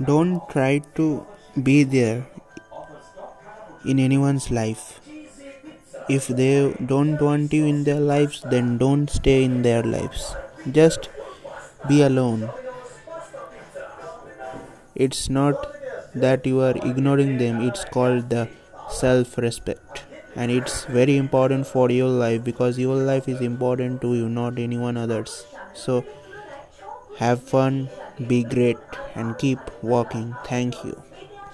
Don't try to be there in anyone's life. If they don't want you in their lives, then don't stay in their lives. Just be alone. It's not that you are ignoring them, it's called the self respect. And it's very important for your life because your life is important to you, not anyone others. So have fun, be great, and keep walking. Thank you.